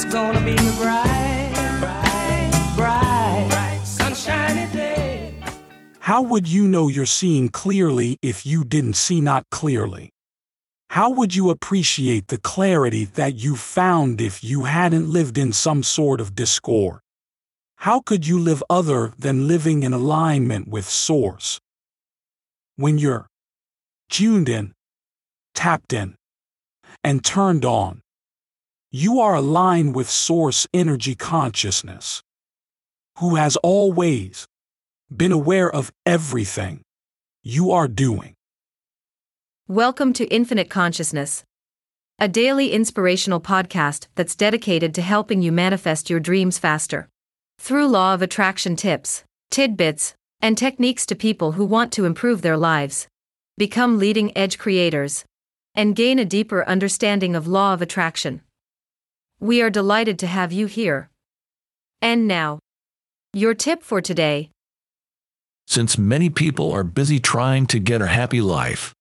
It's gonna be a bright, bright, bright, bright sunshiny day. How would you know you're seeing clearly if you didn't see not clearly? How would you appreciate the clarity that you found if you hadn't lived in some sort of discord? How could you live other than living in alignment with Source? When you're tuned in, tapped in, and turned on, you are aligned with Source Energy Consciousness, who has always been aware of everything you are doing. Welcome to Infinite Consciousness, a daily inspirational podcast that's dedicated to helping you manifest your dreams faster. Through law of attraction tips, tidbits, and techniques to people who want to improve their lives, become leading edge creators, and gain a deeper understanding of law of attraction. We are delighted to have you here. And now, your tip for today. Since many people are busy trying to get a happy life,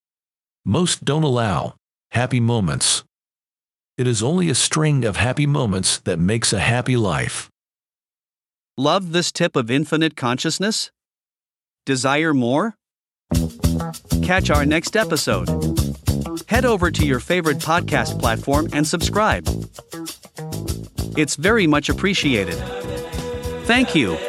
most don't allow happy moments. It is only a string of happy moments that makes a happy life. Love this tip of infinite consciousness? Desire more? Catch our next episode. Head over to your favorite podcast platform and subscribe. It's very much appreciated. Thank you.